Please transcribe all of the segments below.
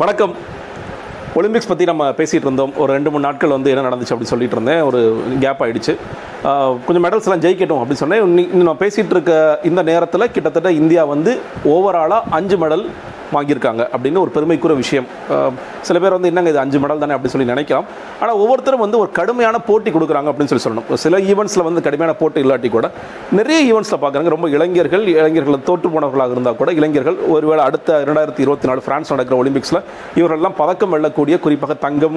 வணக்கம். ஒலிம்பிக்ஸ் பற்றி நம்ம பேசிகிட்டு இருந்தோம். ஒரு ரெண்டு மூணு நாட்கள் வந்து என்ன நடந்துச்சு அப்படின்னு சொல்லிட்டு இருந்தேன். ஒரு கேப் ஆகிடுச்சு கொஞ்சம் மெடல்ஸ் எல்லாம் ஜெயிக்கட்டும் அப்படின்னு சொன்னேன். இன்னும் நான் பேசிகிட்டு இருக்க இந்த நேரத்தில் கிட்டத்தட்ட இந்தியா வந்து ஓவராலாக அஞ்சு மெடல் வாங்கியிருக்காங்க அப்படின்னு ஒரு பெருமைக்குற விஷயம். சில பேர் வந்து என்னங்க இது அஞ்சு மெடல் தானே அப்படின்னு சொல்லி நினைக்கலாம். ஆனால் ஒவ்வொருத்தரும் வந்து ஒரு கடுமையான போட்டி கொடுக்குறாங்க அப்படின்னு சொல்லி சொல்லணும். சில ஈவெண்ட்ஸில் வந்து கடுமையான போட்டி இல்லாட்டி கூட நிறைய ஈவெண்ட்ஸில் பார்க்குறாங்க ரொம்ப இளைஞர்கள் இளைஞர்கள் தோற்று போனவர்களாக இருந்தால் கூட இளைஞர்கள் ஒருவேளை அடுத்த இரண்டாயிரத்தி இருபத்தி நாலு ஃப்ரான்ஸ் நடக்கிற ஒலிம்பிக்ஸில் இவர்கள்லாம் பதக்கம் வெல்லக்கூடிய குறிப்பாக தங்கம்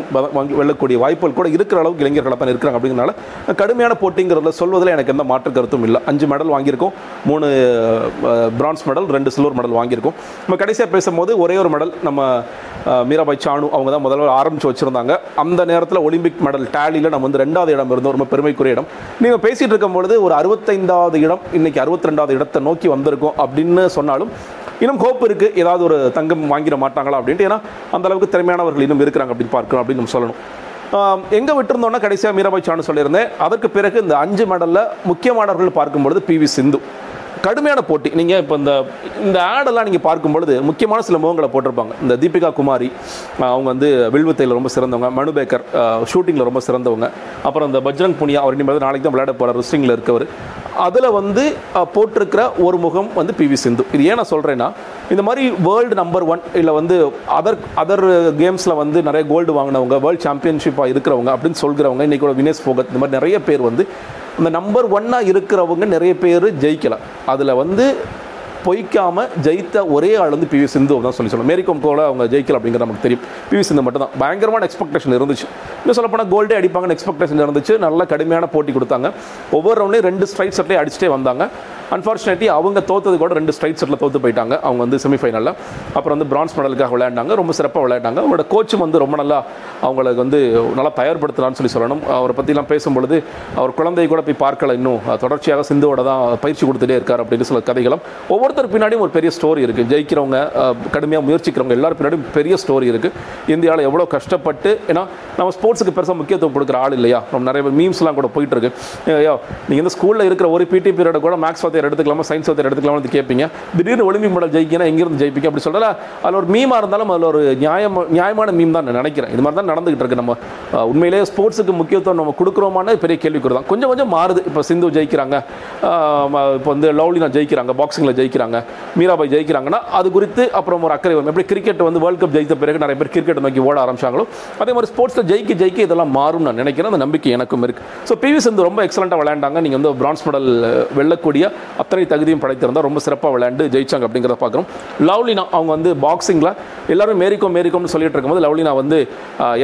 வெல்லக்கூடிய வாய்ப்புகள் கூட இருக்கிற அளவுக்கு இளைஞர்களாக தான் இருக்கிறாங்க அப்படிங்கிறனால கடுமையான போட்டிங்கிறதுல சொல்வதில் எனக்கு எந்த மாற்று கருத்தும் இல்லை. அஞ்சு மெடல் வாங்கியிருக்கோம் மூணு பிரான்ஸ் மெடல் ரெண்டு சில்வர் மெடல் வாங்கியிருக்கோம். நம்ம கடைசியாக பேசும்போது ஒரே ஒரு மெடல் நம்ம மீராபாய் சானு அவங்க தான் முதல்ல ஆரம்பிச்சு வச்சிருந்தாங்க. அந்த நேரத்தில் ஒலிம்பிக் மெடல் டேலியில் நம்ம வந்து ரெண்டாவது இடம் இருந்தோம். ரொம்ப பெருமைக்குரிய இடம். நீங்கள் பேசிட்டு இருக்கும் பொழுது ஒரு அறுபத்தைந்தாவது இடம் இன்னைக்கு அறுபத்தி ரெண்டாவது இடத்தை நோக்கி வந்திருக்கோம் அப்படின்னு சொன்னாலும் இன்னும் கோப்பு இருக்கு. ஏதாவது ஒரு தங்கம் வாங்கிட மாட்டாங்களா அப்படின்ட்டு. ஏன்னா அந்த அளவுக்கு திறமையானவர்கள் இன்னும் இருக்கிறாங்க அப்படின்னு பார்க்கணும் அப்படின்னு நம்ம சொல்லணும். எங்கே எங்க கடைசியாக மீராபாய் சானு சொல்லியிருந்தேன். அதற்கு பிறகு இந்த அஞ்சு மெடலில் முக்கியமானவர்கள் பார்க்கும்பொழுது பி வி சிந்து. கடுமையான போட்டி. நீங்கள் இப்போ இந்த இந்த ஆடெல்லாம் நீங்கள் பார்க்கும் பொழுது முக்கியமான சில முகங்களை போட்டிருப்பாங்க. இந்த தீபிகா குமாரி அவங்க வந்து வில்வித்தையில் ரொம்ப சிறந்தவங்க. மனு பேக்கர் ஷூட்டிங்கில் ரொம்ப சிறந்தவங்க. அப்புறம் இந்த பஜ்ரங் புனியா அவர் இனிமேல் நாளைக்கு தான் விளையாட போகிறார் ரிஸ்டிங்கில் இருக்கவர். அதில் வந்து போட்டிருக்கிற ஒரு முகம் வந்து பி வி சிந்து. இது ஏன் நான் சொல்கிறேன்னா இந்த மாதிரி வேர்ல்டு நம்பர் ஒன் இல்லை வந்து அதர் அதர் கேம்ஸில் வந்து நிறைய கோல்டு வாங்கினவங்க வேர்ல்டு சாம்பியன்ஷிப்பாக இருக்கிறவங்க அப்படின்னு சொல்கிறவங்க இன்றைக்கி கூட வினேஷ் போகத் இந்த மாதிரி நிறைய பேர் வந்து அந்த நம்பர் ஒன்னாக இருக்கிறவங்க நிறைய பேர் ஜெயிக்கலாம் அதில் வந்து பொய்க்காம ஜெயித்த ஒரே ஆள் வந்து பிவி சிந்து தான் சொல்லி சொல்லணும். மேரிகோம் கோல அவங்க ஜெயிக்கல அப்படிங்கிற நமக்கு தெரியும். பிவி சிந்து மட்டும் தான். பயங்கரமான எக்ஸ்பெக்டேஷன் இருந்துச்சு. இன்னும் சொல்லப்போனால் கோல்டே அடிப்பாங்கன்னு எக்ஸ்பெக்டேஷன் இருந்துச்சு. நல்ல கடுமையான போட்டி கொடுத்தாங்க. ஒவ்வொரு ரவுண்ட்லேயும் ரெண்டு ஸ்ட்ரைட் செட்லேயே அடிச்சுட்டே வந்தாங்க. அன்ஃபார்ச்சுனேட்லி அவங்க தோத்தது கூட ரெண்டு ஸ்ட்ரைட் செட்டில் தோற்று போயிட்டாங்க. அவங்க வந்து செமிஃபைனலில் அப்புறம் வந்து பிரான்ஸ் மெடலுக்காக விளையாண்டாங்க. ரொம்ப சிறப்பாக விளையாண்டாங்க. அவங்களோட கோச்சும் வந்து ரொம்ப நல்லா அவங்களுக்கு வந்து நல்லா தயார்படுத்தலாம்னு சொல்லி சொல்லணும். அவரை பற்றிலாம் பேசும்பொழுது அவர் குழந்தையை கூட போய் பார்க்கல இன்னும். தொடர்ச்சியாக சிந்துவோட தான் பயிற்சி கொடுத்துட்டே இருக்கார் அப்படின்னு சில கதைகளும். ஒவ்வொரு ஒவ்வொருத்தர் பின்னாடியும் ஒரு பெரிய ஸ்டோரி இருக்குது ஜெயிக்கிறவங்க கடுமையாக முயற்சிக்கிறவங்க எல்லாரும் பின்னாடியும் பெரிய ஸ்டோரி இருக்குது இந்தியாவில் எவ்வளோ கஷ்டப்பட்டு ஏன்னா நம்ம ஸ்போர்ட்ஸுக்கு பெருசாக முக்கியத்துவம் கொடுக்குற ஆள் இல்லையா? நம்ம நிறைய மீம்ஸ்லாம் கூட போயிட்டு ஐயோ நீங்கள் இந்த ஸ்கூலில் இருக்கிற ஒரு பிடி பீரியட் கூட மேக்ஸ் வாத்தியார் எடுத்துக்கலாமா சயின்ஸ் வாத்தியார் எடுத்துக்கலாமா வந்து கேட்பீங்க திடீர்னு ஒலிம்பிக் மெடல் ஜெயிக்கினா எங்கேருந்து ஜெயிப்பீங்க அப்படி சொல்லல அதில் ஒரு மீமாக இருந்தாலும் அதில் ஒரு நியாயம் நியாயமான மீம் தான் நான் நினைக்கிறேன். இது மாதிரி தான் நடந்துகிட்டு இருக்கு நம்ம உண்மையிலேயே ஸ்போர்ட்ஸுக்கு முக்கியத்துவம் நம்ம கொடுக்குறோமான பெரிய கேள்விக்குறதான் கொஞ்சம் கொஞ்சம் மாறுது. இப்போ சிந்து ஜெயிக்கிறாங்க இப்போ வந்து லவ்லினா ஜெயிக்கிறாங்க பாக்ஸிங்கில் ஜெயிக்கிறாங்க. ஜெயிக்கிறாங்க. மீராபாய் ஜெயிக்கிறாங்கன்னா அது குறித்து அப்புறம் ஒரு அக்கறை வரும். எப்படி கிரிக்கெட் வந்து வேர்ல்டு கப் ஜெயித்த பிறகு நிறைய பேர் கிரிக்கெட் நோக்கி ஓட ஆரம்பிச்சாங்களோ அதே மாதிரி ஸ்போர்ட்ஸில் ஜெயிக்க ஜெயிக்க இதெல்லாம் மாறும் நான் நினைக்கிறேன். அந்த நம்பிக்கை எனக்கும் இருக்கு. ஸோ பிவி சிந்து ரொம்ப எக்ஸலண்ட்டாக விளையாண்டாங்க. நீங்கள் வந்து பிரான்ஸ் மெடல் வெல்லக்கூடிய அத்தனை தகுதியும் படைத்திருந்தால் ரொம்ப சிறப்பாக விளையாண்டு ஜெயிச்சாங்க அப்படிங்கிறத பார்க்குறோம் லவ்லினா அவங்க வந்து பாக்ஸிங்கில் எல்லாரும் மேரிக்கோம் மேரிக்கோம்னு சொல்லிட்டு இருக்கும்போது லவ்லினா வந்து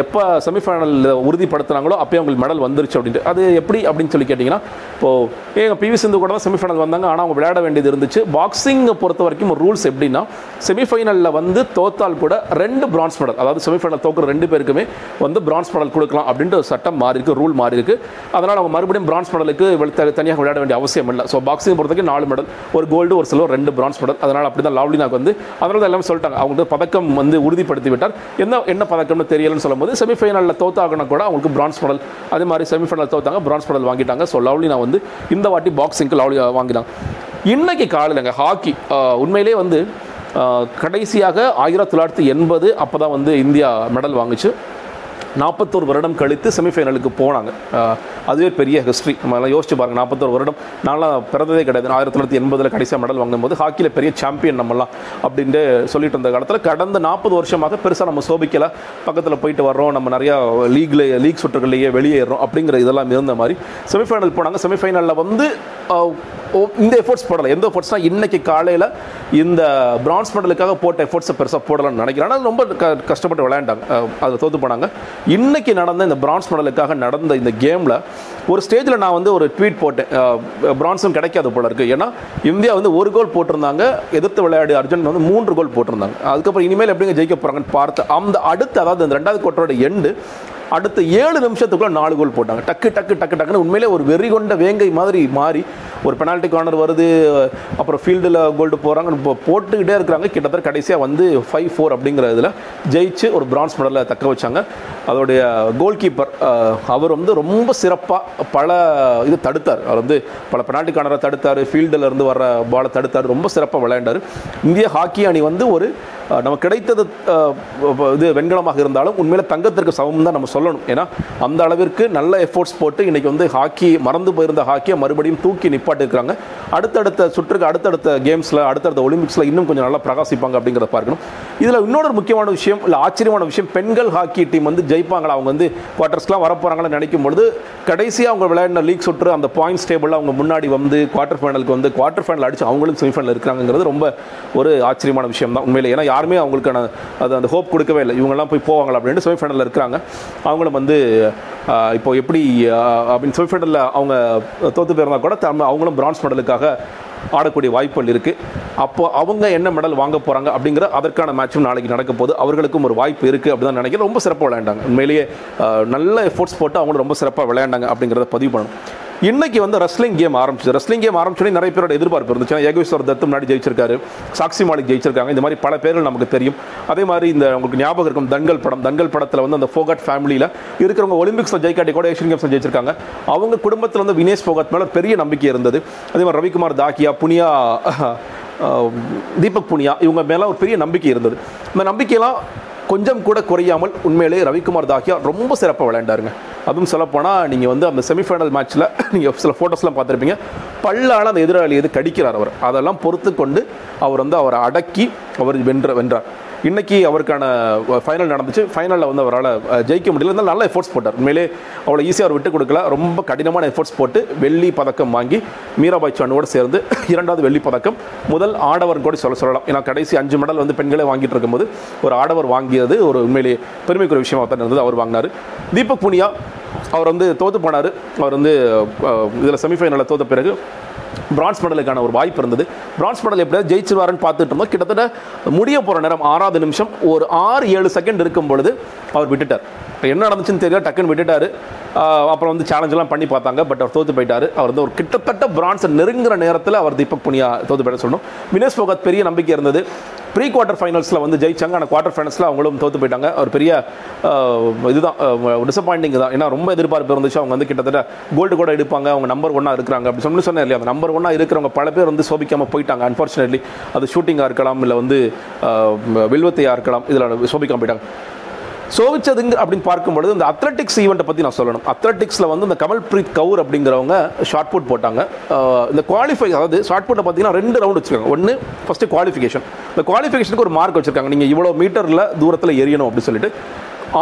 எப்போ செமிஃபைனலில் உறுதிப்படுத்துனாங்களோ அப்பயே அவங்களுக்கு மெடல் வந்துருச்சு அப்படின்ட்டு. அது எப்படி அப்படின்னு சொல்லி கேட்டிங்கன்னா இப்போது ஏங்க பிவி சிந்து கூட தான் செமிஃபைனல் வந்தாங்க. ஆனால் அவங்க விளையாட வேண்டியது இருந்துச்சு. பாக்ஸ் பாக்ஸிங்கை பொறுத்த வரைக்கும் ரூல்ஸ் எப்படின்னா செமிஃபைனலில் வந்து தோத்தால் கூட ரெண்டு பிரான்ஸ் மெடல் அதாவது செமிஃபைனல் தோக்குற ரெண்டு பேருக்குமே வந்து பிரான்ஸ் மெடல் கொடுக்கலாம் அப்படின்ற ஒரு சட்டம் மாறி இருக்குது ரூல் மாறி இருக்கு. அதனால் அவங்க மறுபடியும் பிரான்ஸ் மெடலுக்கு தனியாக விளையாட வேண்டிய அவசியம் இல்லை. ஸோ பாக்ஸிங் பொறுத்தவரைக்கும் நாலு மெடல் ஒரு கோல்டு ஒரு சில்வர் ரெண்டு பிரான்ஸ் மெடல் அதனால் அப்படி தான் லாவ்லினாக்கு வந்து அதனால தான் எல்லாமே சொல்லிட்டாங்க. அவங்க வந்து பதக்கம் வந்து உறுதிப்படுத்தி விட்டார். என்ன என்ன பதக்கம்னு தெரியலன்னு சொல்லும்போது செமிஃபைனலில் தோத்தாகனா கூட அவங்களுக்கு பிரான்ஸ் மெடல் அதே மாதிரி செமிஃபைனல் தோத்தாங்க பிரான்ஸ் மெடல் வாங்கிட்டாங்க. ஸோ லவ்லினா வந்து இந்த வாட்டி பாக்ஸிங்க்கு லவ்லி வாங்கினாங்க. இன்னைக்கு காலையிலங்க ஹாக்கி உண்மையிலே உண்மையிலேயே வந்து கடைசியாக ஆயிரத்தி தொள்ளாயிரத்தி எண்பது அப்போ தான் வந்து இந்தியா மெடல் வாங்குச்சு. நாற்பத்தோரு வருடம் கழித்து செமிஃபைனலுக்கு போனாங்க. அதுவே பெரிய ஹிஸ்ட்ரி நம்ம எல்லாம் யோசிச்சு பாருங்கள் நாற்பத்தோரு வருடம். நான்லாம் பிறந்ததே கிடையாது. ஆயிரத்தி தொள்ளாயிரத்தி எண்பதில் கடைசியாக மெடல் வாங்கும்போது ஹாக்கியில் பெரிய சாம்பியன் நம்மலாம் அப்படின்ட்டு சொல்லிட்டு இருந்த காலத்தில் கடந்த நாற்பது வருஷமாக பெருசாக நம்ம சோபிக்கலை. பக்கத்தில் போயிட்டு வர்றோம் நம்ம நிறையா லீக்ல லீக் சுற்றுகள்லேயே வெளியேறோம் அப்படிங்கிற இதெல்லாம் இருந்த மாதிரி செமிஃபைனல் போனாங்க. செமிஃபைனலில் வந்து ஓ- இந்த எஃபோர்ட்ஸ் போடலை. எந்த எஃபோர்ட்ஸ்னால் இன்றைக்கி காலையில் இந்த பிரான்ஸ் மெடலுக்காக போட்ட எஃபோர்ட்ஸை பெருசாக போடலாம்னு நினைக்கிறேன். ஆனால் ரொம்ப க- கஷ்டப்பட்டு விளையாண்டாங்க. அதை தோற்று போனாங்க. இன்னைக்கு நடந்த இந்த பிரான்ஸ் மெடலுக்காக நடந்த இந்த கேமில் ஒரு ஸ்டேஜில் நான் வந்து ஒரு ட்வீட் போட்டேன். பிரான்ஸும் கிடைக்காது போல இருக்குது ஏன்னா இந்தியா வந்து ஒரு கோல் போட்டிருந்தாங்க. எதிர்த்து விளையாடி அர்ஜென்ட் வந்து மூன்று கோல் போட்டிருந்தாங்க. அதுக்கப்புறம் இனிமேல் எப்படிங்க ஜெயிக்க போகிறாங்கன்னு பார்த்து அந்த அடுத்து அதாவது இந்த ரெண்டாவது கோட்டரோட எண்டு அடுத்த ஏழு நிமிஷத்துக்குள்ள நாலு கோல் போட்டாங்க. டக்கு டக்கு டக்கு டக்குன்னு உண்மையிலே ஒரு வெறி கொண்ட வேங்கை மாதிரி மாறி ஒரு பெனால்ட்டி கார்னர் வருது அப்புறம் ஃபீல்டில் கோல்டு போகிறாங்க இப்போ போட்டுக்கிட்டே இருக்கிறாங்க. கிட்டத்தட்ட கடைசியாக வந்து ஃபைவ் ஃபோர் அப்படிங்கிற இதில் ஜெயிச்சு ஒரு பிரான்ஸ் மெடலை தக்க வச்சாங்க. அதோடைய கோல் கீப்பர் அவர் வந்து ரொம்ப சிறப்பாக பல இது தடுத்தார். அவர் வந்து பல பெனால்ட்டி கார்னரை தடுத்தார் ஃபீல்டில் இருந்து வர பாலை தடுத்தார். ரொம்ப சிறப்பாக விளையாண்டார். இந்திய ஹாக்கி அணி வந்து ஒரு நமக்கு கிடைத்தது இது வெண்கலமாக இருந்தாலும் உண்மையில் தங்கத்திற்கு சமம் தான் நம்ம சொல்லணும். ஏன்னா அந்த அளவிற்கு நல்ல எஃபோர்ட்ஸ் போட்டு இன்றைக்கி வந்து ஹாக்கி மறந்து போயிருந்த ஹாக்கியை மறுபடியும் தூக்கி நிப்பாட்டிருக்காங்க அடுத்தடுத்த சுற்றுக்கு அடுத்தடுத்த கேம்ஸில் அடுத்தடுத்த ஒலிம்பிக்ஸில் இன்னும் கொஞ்சம் நல்லா பிரகாசிப்பாங்க அப்படிங்கிறத பார்க்கணும். இதில் இன்னொரு முக்கியமான விஷயம் இல்லை ஆச்சரியமான விஷயம் பெண்கள் ஹாக்கி டீம் வந்து ஜெயிப்பாங்களா? அவங்க வந்து குவார்டர்ஸ்லாம் வரப்போகிறாங்கன்னு நினைக்கும் பொழுது கடைசியாக அவங்க விளையாடின லீக் சுற்று அந்த பாயிண்ட்ஸ் டேபிளில் அவங்க முன்னாடி வந்து குவார்ட்டர் ஃபைனலுக்கு வந்து குவார்ட்டர் ஃபைனல் அடிச்சு அவங்களும் செமிஃபைனல் இருக்கிறாங்கிறது ரொம்ப ஒரு ஆச்சரியமான விஷயம் தான் உண்மையில். ஏன்னா யாருமே அவங்களுக்கான அது அந்த ஹோப் கொடுக்கவே இல்லை. இவங்கெல்லாம் போய் போவாங்களா அப்படின்ட்டு செமிஃபைனலில் இருக்கிறாங்க. அவங்களும் வந்து இப்போ எப்படி ஆஹ், அப்படின்னு செமிஃபைனலில் அவங்க தோற்று போயிருந்தா கூட தம் அவங்களும் பிரான்ஸ் மெடலுக்காக ஆடக்கூடிய வாய்ப்புகள் இருக்குது அப்போ அவங்க என்ன மெடல் வாங்க போகிறாங்க அப்படிங்கிற அதற்கான மேட்சும் நாளைக்கு நடக்க போகுது. அவர்களுக்கும் ஒரு வாய்ப்பு இருக்குது அப்படி தான் நினைக்கிறேன். ரொம்ப சிறப்பாக விளையாண்டாங்க. உண்மையிலேயே நல்ல எஃபோர்ட்ஸ் போட்டு அவங்களும் ரொம்ப சிறப்பாக விளையாண்டாங்க அப்படிங்கிறத பதிவு பண்ணணும். இன்னைக்கு வந்து ரெஸ்லிங் கேம் ஆரம்பிச்சு ரெஸ்லிங் கேம் ஆரம்பிச்சோடனே நிறைய பேரோட எதிர்பார்ப்பு இருந்துச்சு. ஏன்னா யோகேஸ்வர் தத்து முன்னாடி ஜெயிச்சிருக்காரு. சாக்சி மாலிக் ஜெயிச்சிருக்காங்க. இந்த மாதிரி பல பேர்கள் நமக்கு தெரியும். அதே மாதிரி இந்த உங்களுக்கு ஞாபகம் இருக்கும் தங்கல் படம். தங்கல் படத்தில் வந்து அந்த ஃபோகட் ஃபேமிலியில் இருக்கிறவங்க ஒலிம்பிக்ஸில் ஜெயிக்காட்டி கூட ஏஷியன் கேம்ஸில் ஜெயிச்சிருக்காங்க. அவங்க குடும்பத்தில் வந்து வினேஷ் ஃபோகட் மேலே பெரிய நம்பிக்கை இருந்தது. அதே மாதிரி ரவிக்குமார் தாக்கியா புனியா தீபக் புனியா இவங்க மேலே ஒரு பெரிய நம்பிக்கை இருந்தது. இந்த நம்பிக்கையெல்லாம் கொஞ்சம் கூட குறையாமல் உண்மையிலேயே ரவிக்குமார் தாக்கியா ரொம்ப சிறப்பாக விளையாண்டாருங்க. அதுவும் சொல்லப்போனால் நீங்கள் வந்து அந்த செமிஃபைனல் மேட்ச்சில் நீங்கள் சில ஃபோட்டோஸ்லாம் பார்த்துருப்பீங்க. பல்லான அந்த எதிராளி எது கடிக்கிறார் அவர்? அதெல்லாம் பொறுத்து கொண்டு அவர் வந்து அவரை அடக்கி அவர் வென்ற வென்றார். இன்னைக்கு அவருக்கான ஃபைனல் நடந்துச்சு. ஃபைனலில் வந்து அவரால் ஜெயிக்க முடியல. இருந்தாலும் நல்ல எஃபோர்ட்ஸ் போட்டார். உண்மையிலே அவ்வளோ ஈஸியாக அவர் விட்டு கொடுக்கல. ரொம்ப கடினமான எஃபோர்ட்ஸ் போட்டு வெள்ளி பதக்கம் வாங்கி மீராபாய் சானுவோடு சேர்ந்து இரண்டாவது வெள்ளி பதக்கம். முதல் ஆடவர் கூட சொல்ல சொல்லலாம். ஏன்னா கடைசி அஞ்சு மெடல் வந்து பெண்களே வாங்கிட்டு இருக்கும்போது ஒரு ஆடவர் வாங்கியது ஒரு உண்மையிலேயே பெருமைக்குரிய விஷயமாக தான் இருந்தது. அவர் வாங்கினார். தீபக் புனியா அவர் வந்து தோத்து போனார். அவர் வந்து இதில் செமிஃபைனலில் தோத்த பிறகு பிரான்ஸ் மெடலுக்கான ஒரு வாய்ப்பு இருந்தது. பிரான்ஸ் மெடல் எப்படியாவது ஜெயிச்சிருவாருன்னு பார்த்துட்டு இருந்தோம். கிட்டத்தட்ட முடிய போகிற நேரம் ஆறாவது நிமிஷம் ஒரு ஆறு ஏழு செகண்ட் இருக்கும் பொழுது அவர் விட்டுட்டார். இப்போ என்ன நடந்துச்சுன்னு தெரியல டக்குன்னு விட்டுட்டாரு. அப்புறம் வந்து சேலஞ்செல்லாம் பண்ணி பார்த்தாங்க. பட் அவர் தோத்து போயிட்டார். அவர் வந்து ஒரு கிட்டத்தட்ட பிரான்ஸை நெருங்குற நேரத்தில் அவர் தீபக் புனியா தோத்து போயிட சொல்லணும். வினேஷ் போகத் பெரிய நம்பிக்கை இருந்தது. ப்ரீ குவார்ட்டர் ஃபைனல்ஸில் வந்து ஜெயிச்சாங்க. ஆனால் குவார்ட்டர் ஃபைனல்ஸில் அவங்களும் தோத்து போயிட்டாங்க. ஒரு பெரிய இதுதான். டிசப்பாயிண்டிங் தான். ஏன்னா ரொம்ப எதிர்பார்ப்பு இருந்துச்சு. அவங்க வந்து கிட்டத்தட்ட கோல்டு கூட எடுப்பாங்க. அவங்க நம்பர் ஒன்னாக இருக்கிறாங்க. அப்படி சொல்லி சொன்னேன் இல்லையா? அந்த நம்பர் ஒன்றா இருக்கிறவங்க பல பேர் வந்து சோபிக்காமல் போயிட்டாங்க. அன்ஃபார்ச்சுனேட்லி அது ஷூட்டிங்காக இருக்கலாம். இல்லை வந்து வில்வத்தையாக இருக்கலாம். இதில் சோபிக்காமல் போயிட்டாங்க. சோபிச்சதுங்க அப்படின்னு பார்க்கும்பொழுது இந்த அத்லெட்டிக்ஸ் ஈவெண்ட்டை பற்றி நான் சொல்லணும். அத்லட்டிக்ஸில் வந்து இந்த கமல்பிரீத் கவுர் அப்படிங்கிறவங்க ஷார்ட் புட் போட்டாங்க. இந்த குவாலிஃபை அதாவது ஷார்ட் புட்டை பார்த்தீங்கன்னா ரெண்டு ரவுண்ட் வச்சுருக்காங்க. ஒன்று ஃபஸ்ட்டு குவாலிஃபிகேஷன் இந்த குவாலிஃபிகேஷனுக்கு ஒரு மார்க் வச்சிருக்காங்க. நீங்கள் இவ்வளோ மீட்டரில் தூரத்தில் எரியணும் அப்படின்னு சொல்லிட்டு.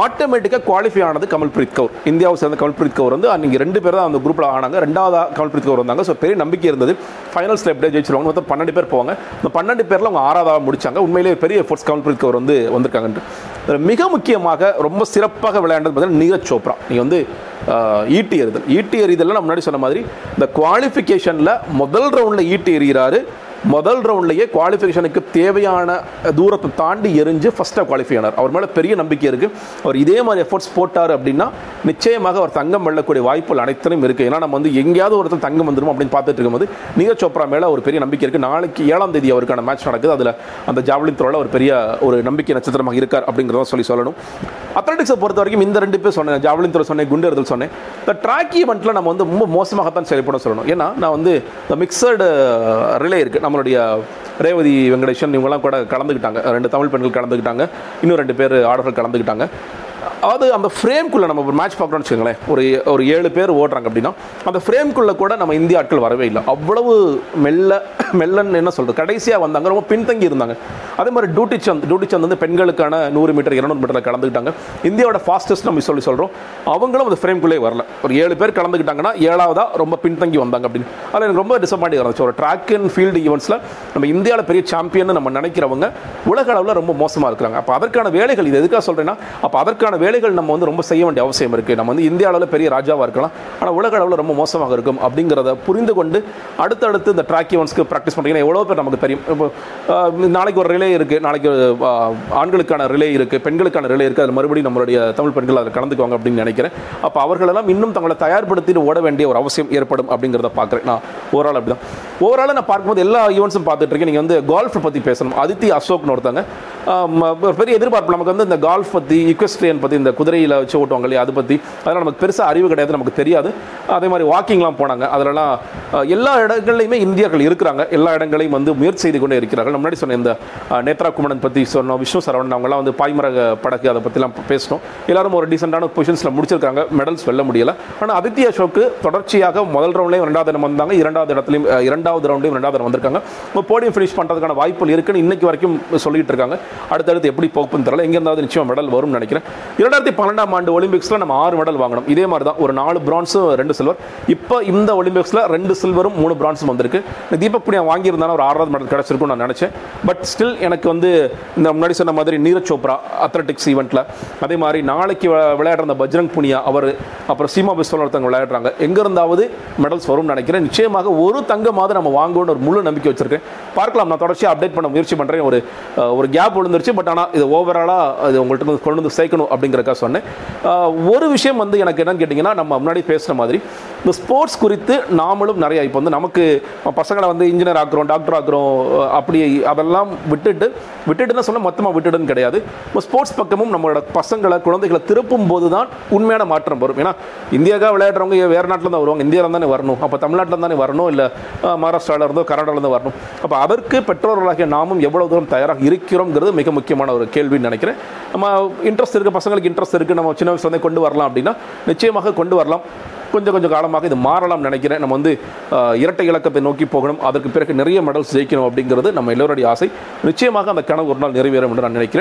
ஆட்டோமேட்டிக்காக குவாலிஃபை ஆனது கமல்பிரீத் கவுர். இந்தியாவை சேர்ந்த கமல்பிரீத் கவுர் வந்து நீங்கள் ரெண்டு பேர் தான் அந்த குரூப்பில் ஆனாங்க. ரெண்டாவதாக கமல்பிரீத் கவுர் வந்தாங்க. ஸோ பெரிய நம்பிக்கை இருந்தது. ஃபைனல்ஸில் எப்படியா ஜெயிச்சிருவாங்க மொத்தம் பன்னெண்டு பேர் போவாங்க. இந்த பன்னெண்டு பேரில் அவங்க ஆறாவதாக முடிச்சாங்க. உண்மையிலேயே பெரிய எஃபோர்ட்ஸ் கமல்பிரீத் கவுர் வந்து வந்திருக்காங்கன்ட்டு. மிக முக்கியமாக ரொம்ப சிறப்பாக விளையாண்டது பார்த்தீங்கன்னா நீரஜ் சோப்ரா. நீங்கள் வந்து ஈட்டி எறிதல். ஈட்டி எறிதலில் நான் முன்னாடி சொன்ன மாதிரி இந்த குவாலிஃபிகேஷனில் முதல் ரவுண்டில் ஈட்டி எறிகிறாரு. முதல் ரவுண்ட்லேயே குவாலிஃபிகேஷனுக்கு தேவையான தூரத்தை தாண்டி எரிஞ்சு ஃபஸ்ட்டாக குவாலிஃபை ஆனார். அவர் மேலே பெரிய நம்பிக்கை இருக்குது அவர் இதே மாதிரி எஃபோர்ட்ஸ் போட்டார் அப்படின்னா நிச்சயமாக அவர் தங்கம் வெல்லக்கூடிய வாய்ப்புகள் அனைத்திலும் இருக்குது ஏன்னா நம்ம வந்து எங்கேயாவது ஒருத்தர் தங்கம் வந்துடும் அப்படின்னு பார்த்துட்டு இருக்கும்போது நீரஜ் சோப்ரா மேலே ஒரு பெரிய நம்பிக்கை இருக்குது நாளைக்கு ஏழாம் தேதி அவருக்கான மேட்ச் நடக்குது. அதில் அந்த ஜாவலின் த்ரோவில் ஒரு பெரிய ஒரு நம்பிக்கை நட்சத்திரமாக இருக்கார் அப்படிங்கிறத சொல்லி சொல்லணும். அத்லட்டிக்ஸை பொறுத்த வரைக்கும் இந்த ரெண்டு பேர் சொன்னேன். ஜாவலின் த்ரோ சொன்னேன் குண்டு எறிதல் சொன்னேன். இந்த ட்ராக் ஈவெண்ட்டில் நம்ம வந்து ரொம்ப மோசமாகத்தான் செயல்பட சொல்லணும். ஏன்னா நான் வந்து இந்த மிக்சடு ரிலே இருக்குது நம்மளுடைய ரேவதி வெங்கடேஷன் இவங்கெல்லாம் கூட கலந்துக்கிட்டாங்க. ரெண்டு தமிழ் பெண்கள் கலந்துக்கிட்டாங்க. இன்னும் ரெண்டு பேர் ஆடர்கள் கலந்துக்கிட்டாங்க. அதாவது அந்த ஃப்ரேம்குள்ளே நம்ம ஒரு மேட்ச் பார்க்குறோம்னு வச்சுக்கோங்களேன். ஒரு ஒரு ஏழு பேர் ஓடுறாங்க அப்படின்னா அந்த ஃப்ரேம்குள்ளே கூட நம்ம இந்திய ஆட்கள் வரவே இல்லை. அவ்வளவு மெல்ல மெல்லன்னு என்ன சொல்கிறது கடைசியாக வந்தாங்க ரொம்ப பின்தங்கி இருந்தாங்க. அதே மாதிரி டூட்டி சந்த் டூட்டி சந்த் வந்து பெண்களுக்கான நூறு மீட்டர் இருநூறு மீட்டரில் கலந்துக்கிட்டாங்க. இந்தியாவோட ஃபாஸ்டஸ்ட் நம்ம சொல்லி சொல்கிறோம் அவங்களும் அந்த ஃப்ரேம்குள்ளே வரல. ஒரு ஏழு பேர் கலந்துக்கிட்டாங்கன்னா ஏழாவதாக ரொம்ப பின்தங்கி வந்தாங்க அப்படின்னு. அதில் எனக்கு ரொம்ப டிசப்பாயிண்டிங் இருந்துச்சு. ஒரு ட்ராக் அண்ட் ஃபீல்டு ஈவெண்ட்ஸில் நம்ம இந்தியாவில் பெரிய சாம்பியன் நம்ம நினைக்கிறவங்க உலக அளவில் ரொம்ப மோசமாக இருக்கிறாங்க. அப்போ அதற்கான வேலைகள் இது எதுக்காக சொல்கிறேன்னா அப்போ அதற்கான வேலை வேலைகள் நம்ம வந்து ரொம்ப செய்ய வேண்டிய அவசியம் இருக்குது நம்ம வந்து இந்திய அளவில் பெரிய ராஜாவாக இருக்கலாம். ஆனால் உலக அளவில் ரொம்ப மோசமாக இருக்கும் அப்படிங்கிறத புரிந்து கொண்டு அடுத்தடுத்து இந்த ட்ராக் ஈவெண்ட்ஸ்க்கு ப்ராக்டிஸ் பண்ணுறீங்கன்னா எவ்வளோ பேர் நமக்கு தெரியும். இப்போ நாளைக்கு ஒரு ரிலே இருக்குது நாளைக்கு ஆண்களுக்கான ரிலே இருக்குது பெண்களுக்கான ரிலே இருக்குது அதில் மறுபடியும் நம்மளுடைய தமிழ் பெண்கள் அதில் கலந்துக்குவாங்க அப்படின்னு நினைக்கிறேன். அப்போ அவர்களெல்லாம் இன்னும் தங்களை தயார்படுத்திட்டு ஓட வேண்டிய ஒரு அவசியம் ஏற்படும் அப்படிங்கிறத பார்க்குறேன். நான் ஓவரால் அப்படி தான் ஓவரால் நான் பார்க்கும்போது எல்லா ஈவெண்ட்ஸும் பார்த்துட்டு இருக்கேன். நீங்கள் வந்து கால்ஃப் பற்றி பேசணும். அதித்தி அசோக்னு ஒருத்தங்க. பெரிய எதிர்பார்ப்பு நமக்கு வந்து இந்த கால்ஃப் பற்றி இக்வெஸ்ட்ரியன் பற்றி இந்த குதிரையில் வச்சு ஓட்டுவாங்க இல்லையா அதை பற்றி அதெல்லாம் நமக்கு பெருசாக அறிவு கிடையாது நமக்கு தெரியாது. அதே மாதிரி வாக்கிங்லாம் போனாங்க. அதிலலாம் எல்லா இடங்கள்லையுமே இந்தியர்கள் இருக்கிறாங்க. எல்லா இடங்களையும் வந்து முயற்சி செய்து கொண்டே இருக்கிறார்கள். முன்னாடி சொன்ன இந்த நேத்ரா குமணன் பற்றி சொன்னோம் விஷ்ணு சரவணன் அவங்களாம் வந்து பாய்மர படகு அதை பற்றிலாம் பேசணும் எல்லாரும் ஒரு டீசெண்டான பொசிஷன்ஸில் முடிச்சிருக்காங்க மெடல்ஸ் வெல்ல முடியல. ஆனால் அதித்ய அசோக்கு தொடர்ச்சியாக முதல் ரவுண்ட்லையும் ரெண்டாவது இடம் வந்தாங்க. இரண்டாவது இடத்துலையும் இரண்டாவது ரவுண்ட்லையும் ரெண்டாவது இடம் வந்திருக்காங்க. போடியம் ஃபினிஷ் பண்ணுறதுக்கான வாய்ப்புகள் இருக்குன்னு இன்னைக்கு வரைக்கும் சொல்லிட்டு இருக்காங்க. அடுத்தடுத்து எப்படி போகுதுன்னு தெரியல. எங்க இருந்தாவது நிச்சயம் மெடல் வரும்னு நினைக்கிறேன். இரண்டாயிரத்தி பன்னெண்டாம் ஆண்டு ஒலிம்பிக்ஸில் நம்ம ஆறு மெடல் வாங்கணும். இதே மாதிரி தான் ஒரு நாலு பிரான்ஸும் ரெண்டு சில்வர் இப்போ இந்த ஒலிம்பிக்ஸில் ரெண்டு சில்வரும் மூணு பிரான்ஸும் வந்திருக்கு. இந்த தீபக் புனியா வாங்கியிருந்தாலும் ஒரு ஆறாவது மெடல் கிடச்சிருக்கும் நான் நினச்சேன். பட் ஸ்டில் எனக்கு வந்து இந்த முன்னாடி சொன்ன மாதிரி நீரஜ் சோப்ரா அத்லட்டிக்ஸ் ஈவெண்ட்டில் அதே மாதிரி நாளைக்கு விளையாடுற அந்த பஜ்ரங் புனியா அவர் அப்புறம் சீமா பிஸ்வல் ஒருத்தவங்க விளையாடுறாங்க. எங்கே இருந்தாவது மெடல்ஸ் வரும்னு நினைக்கிறேன். நிச்சயமாக ஒரு தங்கமாவது நம்ம வாங்குவோம்னு ஒரு முழு நம்பிக்கை வச்சிருக்கேன். பார்க்கலாம் நான் தொடர்ச்சியாக அப்டேட் பண்ண முயற்சி பண்ணுறேன் ஒரு ஒரு கேப் விழுந்துருச்சு. பட் ஆனால் இது ஓவராலாக இது உங்கள்கிட்ட கொண்டு வந்து சேர்க்கணும் அப்படிங்கிறக்கா சொன்னேன். ஒரு விஷயம் வந்து எனக்கு என்னன்னு கேட்டிங்கன்னா நம்ம முன்னாடி பேசுகிற மாதிரி இந்த ஸ்போர்ட்ஸ் குறித்து நாமளும் நிறைய இப்போ வந்து நமக்கு பசங்களை வந்து இன்ஜினியர் ஆக்குறோம் டாக்டர் ஆக்குறோம் அப்படி அதெல்லாம் விட்டுட்டு விட்டுட்டுன்னு சொன்னால் மொத்தமாக விட்டுடுன்னு கிடையாது. இப்போ ஸ்போர்ட்ஸ் பக்கமும் நம்மளோட பசங்களை குழந்தைகளை திருப்பும் போது தான் உண்மையான மாற்றம் வரும். ஏன்னா இந்தியாவுக்காக விளையாடுறவங்க வேறு நாட்டில் தான் வருவாங்க. இந்தியாவில் தானே வரணும். அப்போ தமிழ்நாட்டில் தானே வரணும்? இல்லை மகாராஷ்டிராவில் இருந்தோ கர்நாடகாவில் இருந்தோ வரணும். அப்போ அதற்கு பெற்றோர்களாகிய நாமும் எவ்வளோ தூரம் தயாராக இருக்கிறோங்கிறது மிக முக்கியமான ஒரு கேள்வின்னு நினைக்கிறேன். நம்ம இன்ட்ரெஸ்ட் இருக்குது பசங்களுக்கு இன்ட்ரெஸ்ட் இருக்குது நம்ம சின்ன வயசுலேருந்தே கொண்டு வரலாம் அப்படின்னா நிச்சயமாக கொண்டு வரலாம். கொஞ்சம் கொஞ்சம் காலமாக இது மாறலாம் நினைக்கிறேன். நம்ம வந்து இரட்டை இலக்கத்தை நோக்கி போகணும். அதற்கு பிறகு நிறைய மெடல்ஸ் ஜெயிக்கணும் அப்படிங்கிறது நம்ம எல்லோருடைய ஆசை. நிச்சயமாக அந்த கனவு ஒரு நாள் நிறைவேறும் என்று நான் நினைக்கிறேன்.